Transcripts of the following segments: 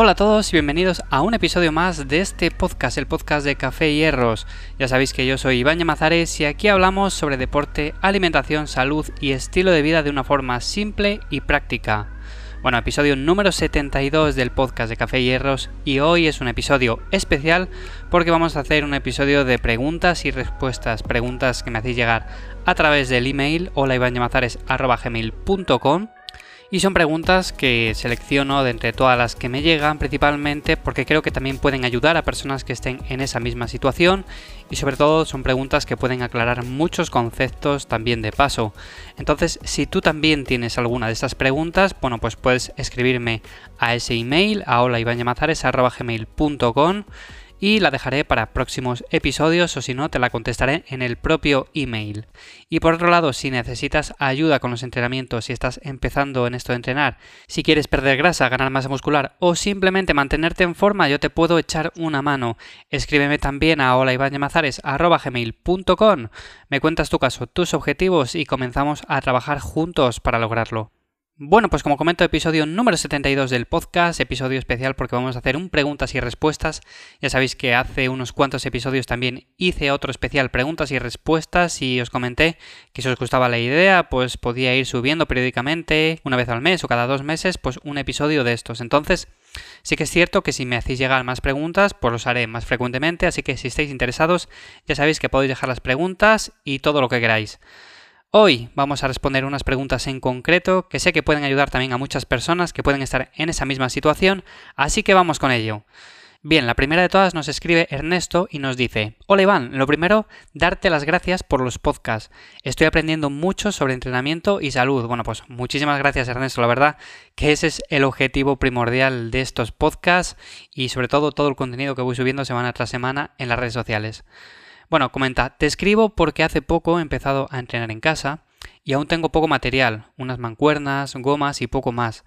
Hola a todos y bienvenidos a un episodio más de este podcast, el podcast de Café y Hierros. Ya sabéis que yo soy Iván Yamazares y aquí hablamos sobre deporte, alimentación, salud y estilo de vida de una forma simple y práctica. Bueno, episodio número 72 del podcast de Café y Hierros y hoy es un episodio especial porque vamos a hacer un episodio de preguntas y respuestas, preguntas que me hacéis llegar a través del email hola y son preguntas que selecciono de entre todas las que me llegan, principalmente porque creo que también pueden ayudar a personas que estén en esa misma situación y sobre todo son preguntas que pueden aclarar muchos conceptos también de paso. Entonces, si tú también tienes alguna de estas preguntas, bueno, pues puedes escribirme a ese email, a holaibanyamazares.com y la dejaré para próximos episodios o si no te la contestaré en el propio email. Y por otro lado, si necesitas ayuda con los entrenamientos, si estás empezando en esto de entrenar, si quieres perder grasa, ganar masa muscular o simplemente mantenerte en forma, yo te puedo echar una mano. Escríbeme también a holaivanyamazares.com, me cuentas tu caso, tus objetivos y comenzamos a trabajar juntos para lograrlo. Bueno, pues como comento, episodio número 72 del podcast, episodio especial porque vamos a hacer un preguntas y respuestas. Ya sabéis que hace unos cuantos episodios también hice otro especial preguntas y respuestas y os comenté que si os gustaba la idea, pues podía ir subiendo periódicamente, una vez al mes o cada dos meses, pues un episodio de estos. Entonces, sí que es cierto que si me hacéis llegar más preguntas, pues los haré más frecuentemente, así que si estáis interesados, ya sabéis que podéis dejar las preguntas y todo lo que queráis. Hoy vamos a responder unas preguntas en concreto que sé que pueden ayudar también a muchas personas que pueden estar en esa misma situación, así que vamos con ello. Bien, la primera de todas nos escribe Ernesto y nos dice, Hola Iván, lo primero, darte las gracias por los podcasts. Estoy aprendiendo mucho sobre entrenamiento y salud. Bueno, pues muchísimas gracias Ernesto, la verdad que ese es el objetivo primordial de estos podcasts y sobre todo todo el contenido que voy subiendo semana tras semana en las redes sociales. Bueno, comenta, te escribo porque hace poco he empezado a entrenar en casa y aún tengo poco material, unas mancuernas, gomas y poco más.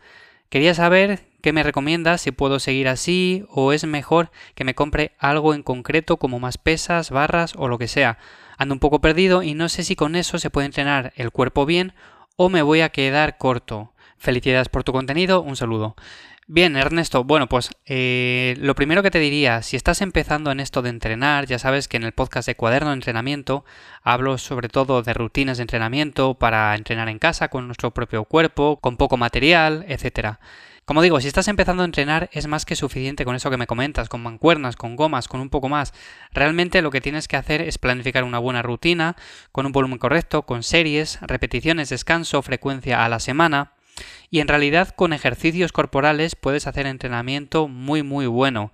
Quería saber qué me recomiendas, si puedo seguir así o es mejor que me compre algo en concreto como más pesas, barras o lo que sea. Ando un poco perdido y no sé si con eso se puede entrenar el cuerpo bien o me voy a quedar corto. Felicidades por tu contenido, un saludo. Bien, Ernesto, bueno, pues eh, lo primero que te diría, si estás empezando en esto de entrenar, ya sabes que en el podcast de Cuaderno de Entrenamiento hablo sobre todo de rutinas de entrenamiento para entrenar en casa con nuestro propio cuerpo, con poco material, etc. Como digo, si estás empezando a entrenar es más que suficiente con eso que me comentas, con mancuernas, con gomas, con un poco más. Realmente lo que tienes que hacer es planificar una buena rutina, con un volumen correcto, con series, repeticiones, descanso, frecuencia a la semana y en realidad con ejercicios corporales puedes hacer entrenamiento muy muy bueno.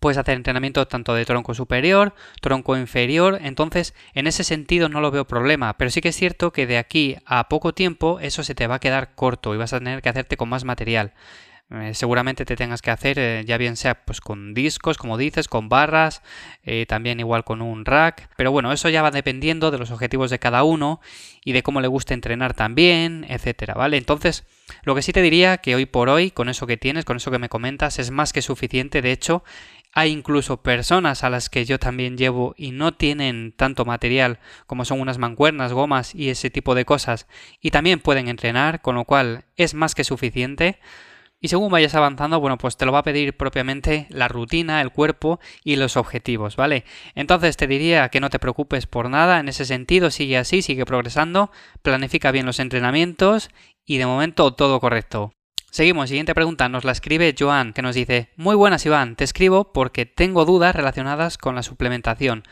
Puedes hacer entrenamiento tanto de tronco superior, tronco inferior, entonces en ese sentido no lo veo problema, pero sí que es cierto que de aquí a poco tiempo eso se te va a quedar corto y vas a tener que hacerte con más material. Eh, seguramente te tengas que hacer eh, ya bien sea pues con discos como dices con barras eh, también igual con un rack. Pero bueno eso ya va dependiendo de los objetivos de cada uno y de cómo le gusta entrenar también etcétera vale entonces lo que sí te diría que hoy por hoy con eso que tienes con eso que me comentas es más que suficiente. De hecho hay incluso personas a las que yo también llevo y no tienen tanto material como son unas mancuernas, gomas y ese tipo de cosas y también pueden entrenar, con lo cual es más que suficiente. Y según vayas avanzando, bueno, pues te lo va a pedir propiamente la rutina, el cuerpo y los objetivos, ¿vale? Entonces te diría que no te preocupes por nada, en ese sentido sigue así, sigue progresando, planifica bien los entrenamientos y de momento todo correcto. Seguimos, siguiente pregunta, nos la escribe Joan, que nos dice, Muy buenas Iván, te escribo porque tengo dudas relacionadas con la suplementación.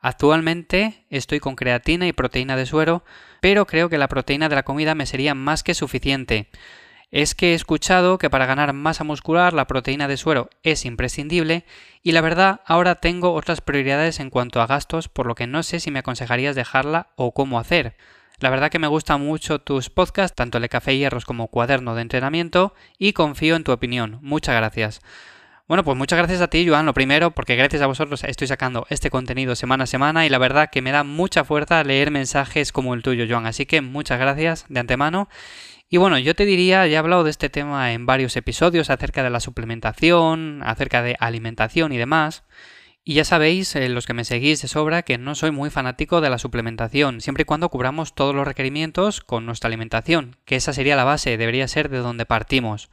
Actualmente estoy con creatina y proteína de suero, pero creo que la proteína de la comida me sería más que suficiente es que he escuchado que para ganar masa muscular la proteína de suero es imprescindible y la verdad ahora tengo otras prioridades en cuanto a gastos por lo que no sé si me aconsejarías dejarla o cómo hacer. La verdad que me gustan mucho tus podcasts, tanto el de Café y Hierros como Cuaderno de Entrenamiento, y confío en tu opinión. Muchas gracias. Bueno, pues muchas gracias a ti, Joan, lo primero, porque gracias a vosotros estoy sacando este contenido semana a semana y la verdad que me da mucha fuerza leer mensajes como el tuyo, Joan. Así que muchas gracias de antemano y bueno, yo te diría, ya he hablado de este tema en varios episodios acerca de la suplementación, acerca de alimentación y demás. Y ya sabéis, eh, los que me seguís de sobra, que no soy muy fanático de la suplementación, siempre y cuando cubramos todos los requerimientos con nuestra alimentación, que esa sería la base, debería ser de donde partimos.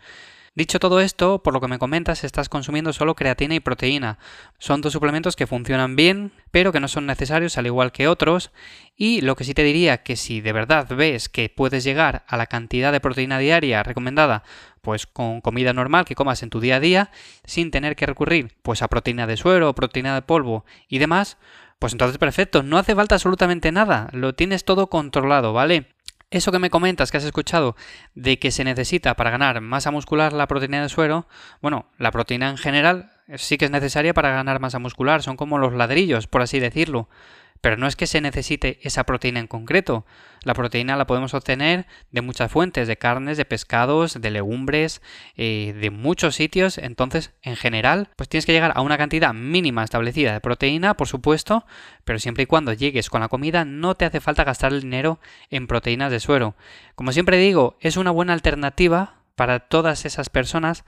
Dicho todo esto, por lo que me comentas, estás consumiendo solo creatina y proteína. Son dos suplementos que funcionan bien, pero que no son necesarios al igual que otros. Y lo que sí te diría que si de verdad ves que puedes llegar a la cantidad de proteína diaria recomendada, pues con comida normal que comas en tu día a día, sin tener que recurrir pues a proteína de suero, proteína de polvo y demás, pues entonces perfecto, no hace falta absolutamente nada, lo tienes todo controlado, ¿vale? Eso que me comentas que has escuchado de que se necesita para ganar masa muscular la proteína de suero, bueno, la proteína en general sí que es necesaria para ganar masa muscular, son como los ladrillos, por así decirlo. Pero no es que se necesite esa proteína en concreto. La proteína la podemos obtener de muchas fuentes, de carnes, de pescados, de legumbres, eh, de muchos sitios. Entonces, en general, pues tienes que llegar a una cantidad mínima establecida de proteína, por supuesto, pero siempre y cuando llegues con la comida no te hace falta gastar el dinero en proteínas de suero. Como siempre digo, es una buena alternativa para todas esas personas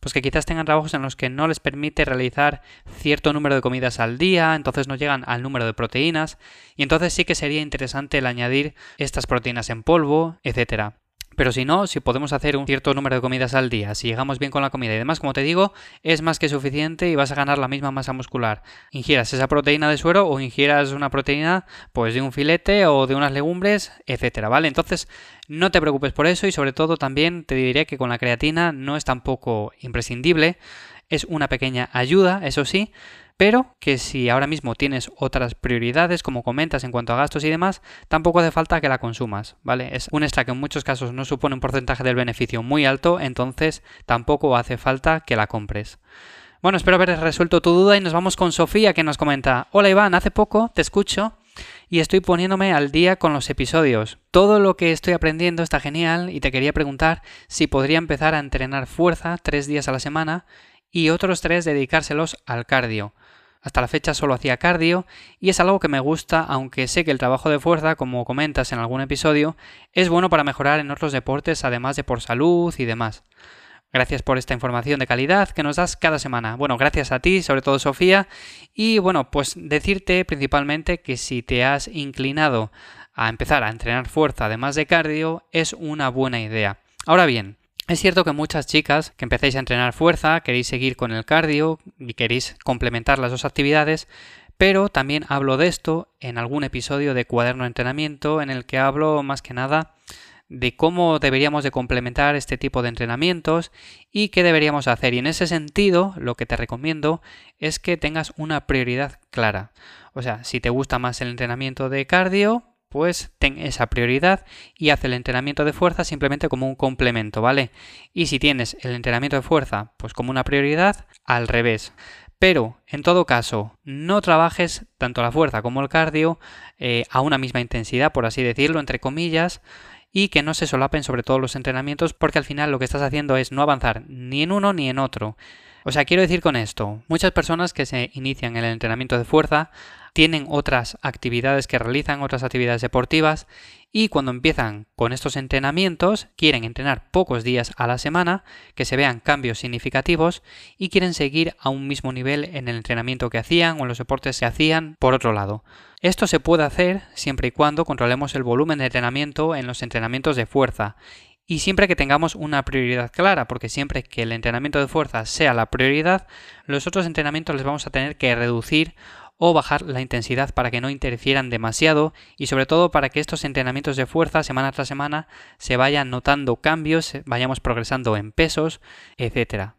pues que quizás tengan trabajos en los que no les permite realizar cierto número de comidas al día, entonces no llegan al número de proteínas, y entonces sí que sería interesante el añadir estas proteínas en polvo, etcétera. Pero si no, si podemos hacer un cierto número de comidas al día, si llegamos bien con la comida y demás, como te digo, es más que suficiente y vas a ganar la misma masa muscular. Ingieras esa proteína de suero o ingieras una proteína pues de un filete o de unas legumbres, etcétera, ¿vale? Entonces, no te preocupes por eso y sobre todo también te diré que con la creatina no es tampoco imprescindible, es una pequeña ayuda, eso sí, pero que si ahora mismo tienes otras prioridades, como comentas en cuanto a gastos y demás, tampoco hace falta que la consumas, ¿vale? Es un extra que en muchos casos no supone un porcentaje del beneficio muy alto, entonces tampoco hace falta que la compres. Bueno, espero haber resuelto tu duda y nos vamos con Sofía que nos comenta, hola Iván, hace poco te escucho y estoy poniéndome al día con los episodios. Todo lo que estoy aprendiendo está genial y te quería preguntar si podría empezar a entrenar fuerza tres días a la semana y otros tres dedicárselos al cardio. Hasta la fecha solo hacía cardio y es algo que me gusta, aunque sé que el trabajo de fuerza, como comentas en algún episodio, es bueno para mejorar en otros deportes, además de por salud y demás. Gracias por esta información de calidad que nos das cada semana. Bueno, gracias a ti, sobre todo Sofía. Y bueno, pues decirte principalmente que si te has inclinado a empezar a entrenar fuerza además de cardio, es una buena idea. Ahora bien, es cierto que muchas chicas que empecéis a entrenar fuerza, queréis seguir con el cardio y queréis complementar las dos actividades, pero también hablo de esto en algún episodio de Cuaderno de Entrenamiento en el que hablo más que nada de cómo deberíamos de complementar este tipo de entrenamientos y qué deberíamos hacer. Y en ese sentido, lo que te recomiendo es que tengas una prioridad clara. O sea, si te gusta más el entrenamiento de cardio, pues ten esa prioridad y haz el entrenamiento de fuerza simplemente como un complemento, ¿vale? Y si tienes el entrenamiento de fuerza pues como una prioridad, al revés. Pero, en todo caso, no trabajes tanto la fuerza como el cardio eh, a una misma intensidad, por así decirlo, entre comillas, y que no se solapen sobre todos los entrenamientos, porque al final lo que estás haciendo es no avanzar ni en uno ni en otro. O sea, quiero decir con esto, muchas personas que se inician en el entrenamiento de fuerza tienen otras actividades que realizan, otras actividades deportivas y cuando empiezan con estos entrenamientos quieren entrenar pocos días a la semana, que se vean cambios significativos y quieren seguir a un mismo nivel en el entrenamiento que hacían o en los deportes que hacían por otro lado. Esto se puede hacer siempre y cuando controlemos el volumen de entrenamiento en los entrenamientos de fuerza y siempre que tengamos una prioridad clara, porque siempre que el entrenamiento de fuerza sea la prioridad, los otros entrenamientos les vamos a tener que reducir o bajar la intensidad para que no interfieran demasiado y sobre todo para que estos entrenamientos de fuerza semana tras semana se vayan notando cambios, vayamos progresando en pesos, etcétera.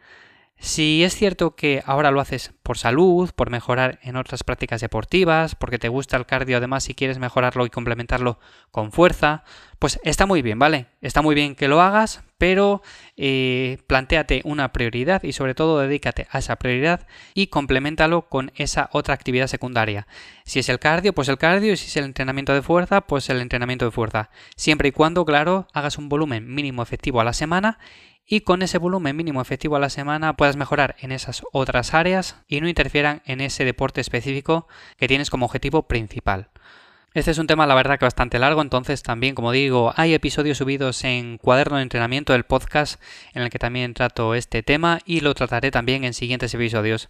Si es cierto que ahora lo haces por salud, por mejorar en otras prácticas deportivas, porque te gusta el cardio además y quieres mejorarlo y complementarlo con fuerza, pues está muy bien, ¿vale? Está muy bien que lo hagas, pero eh, planteate una prioridad y sobre todo dedícate a esa prioridad y complementalo con esa otra actividad secundaria. Si es el cardio, pues el cardio y si es el entrenamiento de fuerza, pues el entrenamiento de fuerza. Siempre y cuando, claro, hagas un volumen mínimo efectivo a la semana y con ese volumen mínimo efectivo a la semana puedas mejorar en esas otras áreas y no interfieran en ese deporte específico que tienes como objetivo principal. Este es un tema, la verdad, que bastante largo, entonces también, como digo, hay episodios subidos en Cuaderno de Entrenamiento del podcast en el que también trato este tema y lo trataré también en siguientes episodios.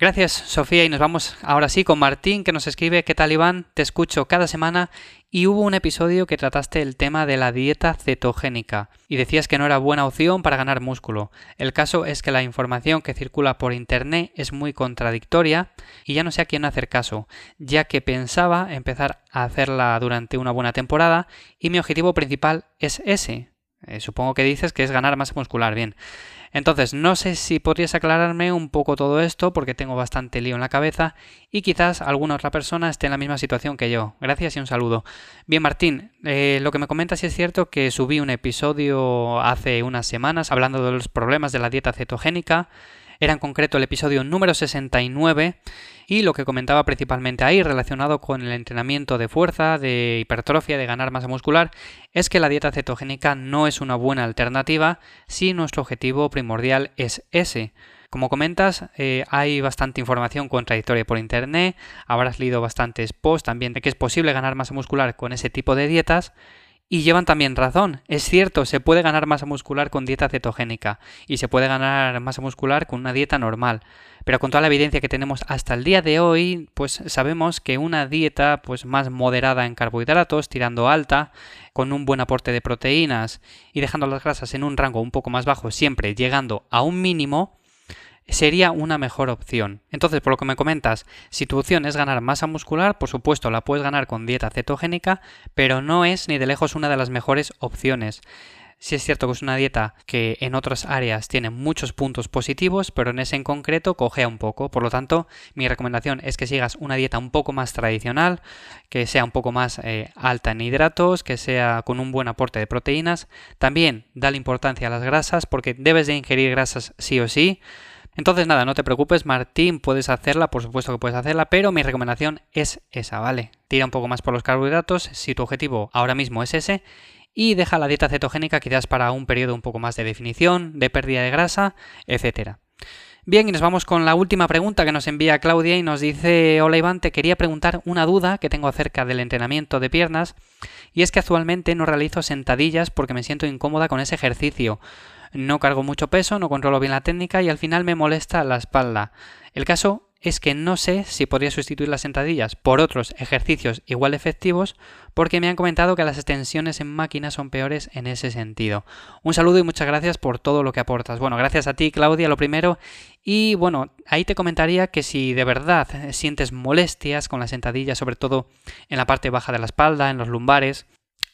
Gracias, Sofía, y nos vamos ahora sí con Martín, que nos escribe, ¿qué tal Iván? Te escucho cada semana y hubo un episodio que trataste el tema de la dieta cetogénica y decías que no era buena opción para ganar músculo. El caso es que la información que circula por internet es muy contradictoria y ya no sé a quién hacer caso, ya que pensaba empezar a hacerla durante una buena temporada y mi objetivo principal es ese. Eh, supongo que dices que es ganar masa muscular, bien. Entonces, no sé si podrías aclararme un poco todo esto porque tengo bastante lío en la cabeza y quizás alguna otra persona esté en la misma situación que yo. Gracias y un saludo. Bien, Martín, eh, lo que me comentas es cierto que subí un episodio hace unas semanas hablando de los problemas de la dieta cetogénica era en concreto el episodio número 69 y lo que comentaba principalmente ahí relacionado con el entrenamiento de fuerza, de hipertrofia, de ganar masa muscular, es que la dieta cetogénica no es una buena alternativa si nuestro objetivo primordial es ese. Como comentas, eh, hay bastante información contradictoria por internet, habrás leído bastantes posts también de que es posible ganar masa muscular con ese tipo de dietas, y llevan también razón. Es cierto, se puede ganar masa muscular con dieta cetogénica y se puede ganar masa muscular con una dieta normal. Pero con toda la evidencia que tenemos hasta el día de hoy, pues sabemos que una dieta pues más moderada en carbohidratos, tirando alta, con un buen aporte de proteínas y dejando las grasas en un rango un poco más bajo, siempre llegando a un mínimo, sería una mejor opción. Entonces, por lo que me comentas, si tu opción es ganar masa muscular, por supuesto la puedes ganar con dieta cetogénica, pero no es ni de lejos una de las mejores opciones. Si es cierto que es una dieta que en otras áreas tiene muchos puntos positivos, pero en ese en concreto cogea un poco. Por lo tanto, mi recomendación es que sigas una dieta un poco más tradicional, que sea un poco más eh, alta en hidratos, que sea con un buen aporte de proteínas. También dale importancia a las grasas, porque debes de ingerir grasas sí o sí. Entonces nada, no te preocupes, Martín, puedes hacerla, por supuesto que puedes hacerla, pero mi recomendación es esa, ¿vale? Tira un poco más por los carbohidratos si tu objetivo ahora mismo es ese y deja la dieta cetogénica quizás para un periodo un poco más de definición, de pérdida de grasa, etcétera. Bien, y nos vamos con la última pregunta que nos envía Claudia y nos dice, hola Iván, te quería preguntar una duda que tengo acerca del entrenamiento de piernas y es que actualmente no realizo sentadillas porque me siento incómoda con ese ejercicio no cargo mucho peso, no controlo bien la técnica y al final me molesta la espalda. El caso es que no sé si podría sustituir las sentadillas por otros ejercicios igual efectivos porque me han comentado que las extensiones en máquina son peores en ese sentido. Un saludo y muchas gracias por todo lo que aportas. Bueno, gracias a ti Claudia lo primero y bueno, ahí te comentaría que si de verdad sientes molestias con las sentadillas, sobre todo en la parte baja de la espalda, en los lumbares,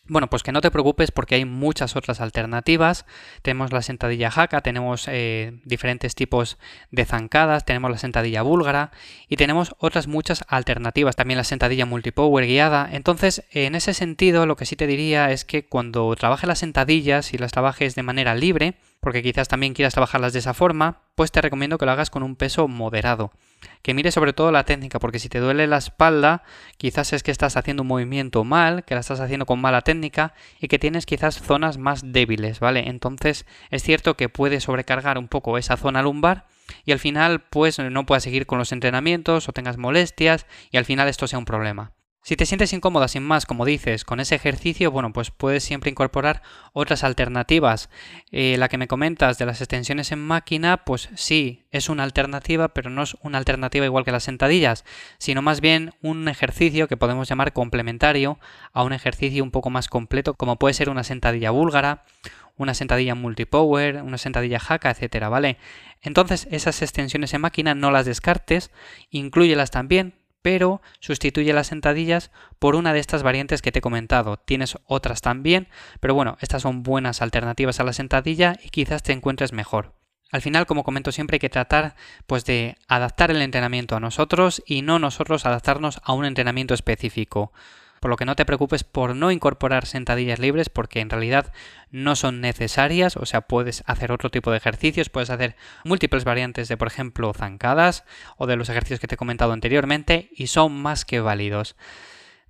bueno, pues que no te preocupes porque hay muchas otras alternativas. Tenemos la sentadilla jaca, tenemos eh, diferentes tipos de zancadas, tenemos la sentadilla búlgara y tenemos otras muchas alternativas. También la sentadilla multipower guiada. Entonces, en ese sentido, lo que sí te diría es que cuando trabajes las sentadillas y las trabajes de manera libre, porque quizás también quieras trabajarlas de esa forma, pues te recomiendo que lo hagas con un peso moderado. Que mires sobre todo la técnica, porque si te duele la espalda, quizás es que estás haciendo un movimiento mal, que la estás haciendo con mala técnica y que tienes quizás zonas más débiles, ¿vale? Entonces es cierto que puede sobrecargar un poco esa zona lumbar y al final pues no puedas seguir con los entrenamientos o tengas molestias y al final esto sea un problema. Si te sientes incómoda sin más, como dices, con ese ejercicio, bueno, pues puedes siempre incorporar otras alternativas. Eh, la que me comentas de las extensiones en máquina, pues sí, es una alternativa, pero no es una alternativa igual que las sentadillas, sino más bien un ejercicio que podemos llamar complementario a un ejercicio un poco más completo, como puede ser una sentadilla búlgara, una sentadilla multipower, una sentadilla jaca, etcétera, ¿vale? Entonces, esas extensiones en máquina no las descartes, incluyelas también, pero sustituye las sentadillas por una de estas variantes que te he comentado. Tienes otras también, pero bueno, estas son buenas alternativas a la sentadilla y quizás te encuentres mejor. Al final, como comento siempre, hay que tratar pues de adaptar el entrenamiento a nosotros y no nosotros adaptarnos a un entrenamiento específico por lo que no te preocupes por no incorporar sentadillas libres porque en realidad no son necesarias, o sea, puedes hacer otro tipo de ejercicios, puedes hacer múltiples variantes de, por ejemplo, zancadas o de los ejercicios que te he comentado anteriormente y son más que válidos.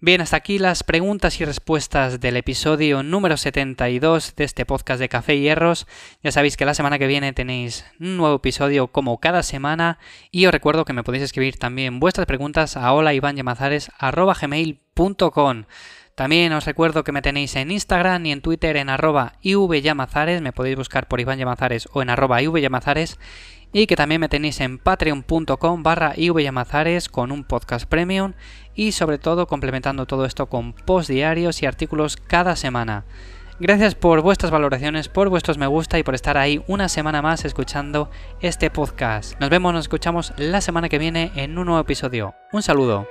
Bien, hasta aquí las preguntas y respuestas del episodio número 72 de este podcast de Café y Hierros. Ya sabéis que la semana que viene tenéis un nuevo episodio como cada semana y os recuerdo que me podéis escribir también vuestras preguntas a holaivanyamazares.gmail.com También os recuerdo que me tenéis en Instagram y en Twitter en arroba ivyamazares, me podéis buscar por Iván Llamazares o en arroba ivyamazares y que también me tenéis en patreon.com barra ivyamazares con un podcast premium y sobre todo complementando todo esto con post diarios y artículos cada semana. Gracias por vuestras valoraciones, por vuestros me gusta y por estar ahí una semana más escuchando este podcast. Nos vemos, nos escuchamos la semana que viene en un nuevo episodio. Un saludo.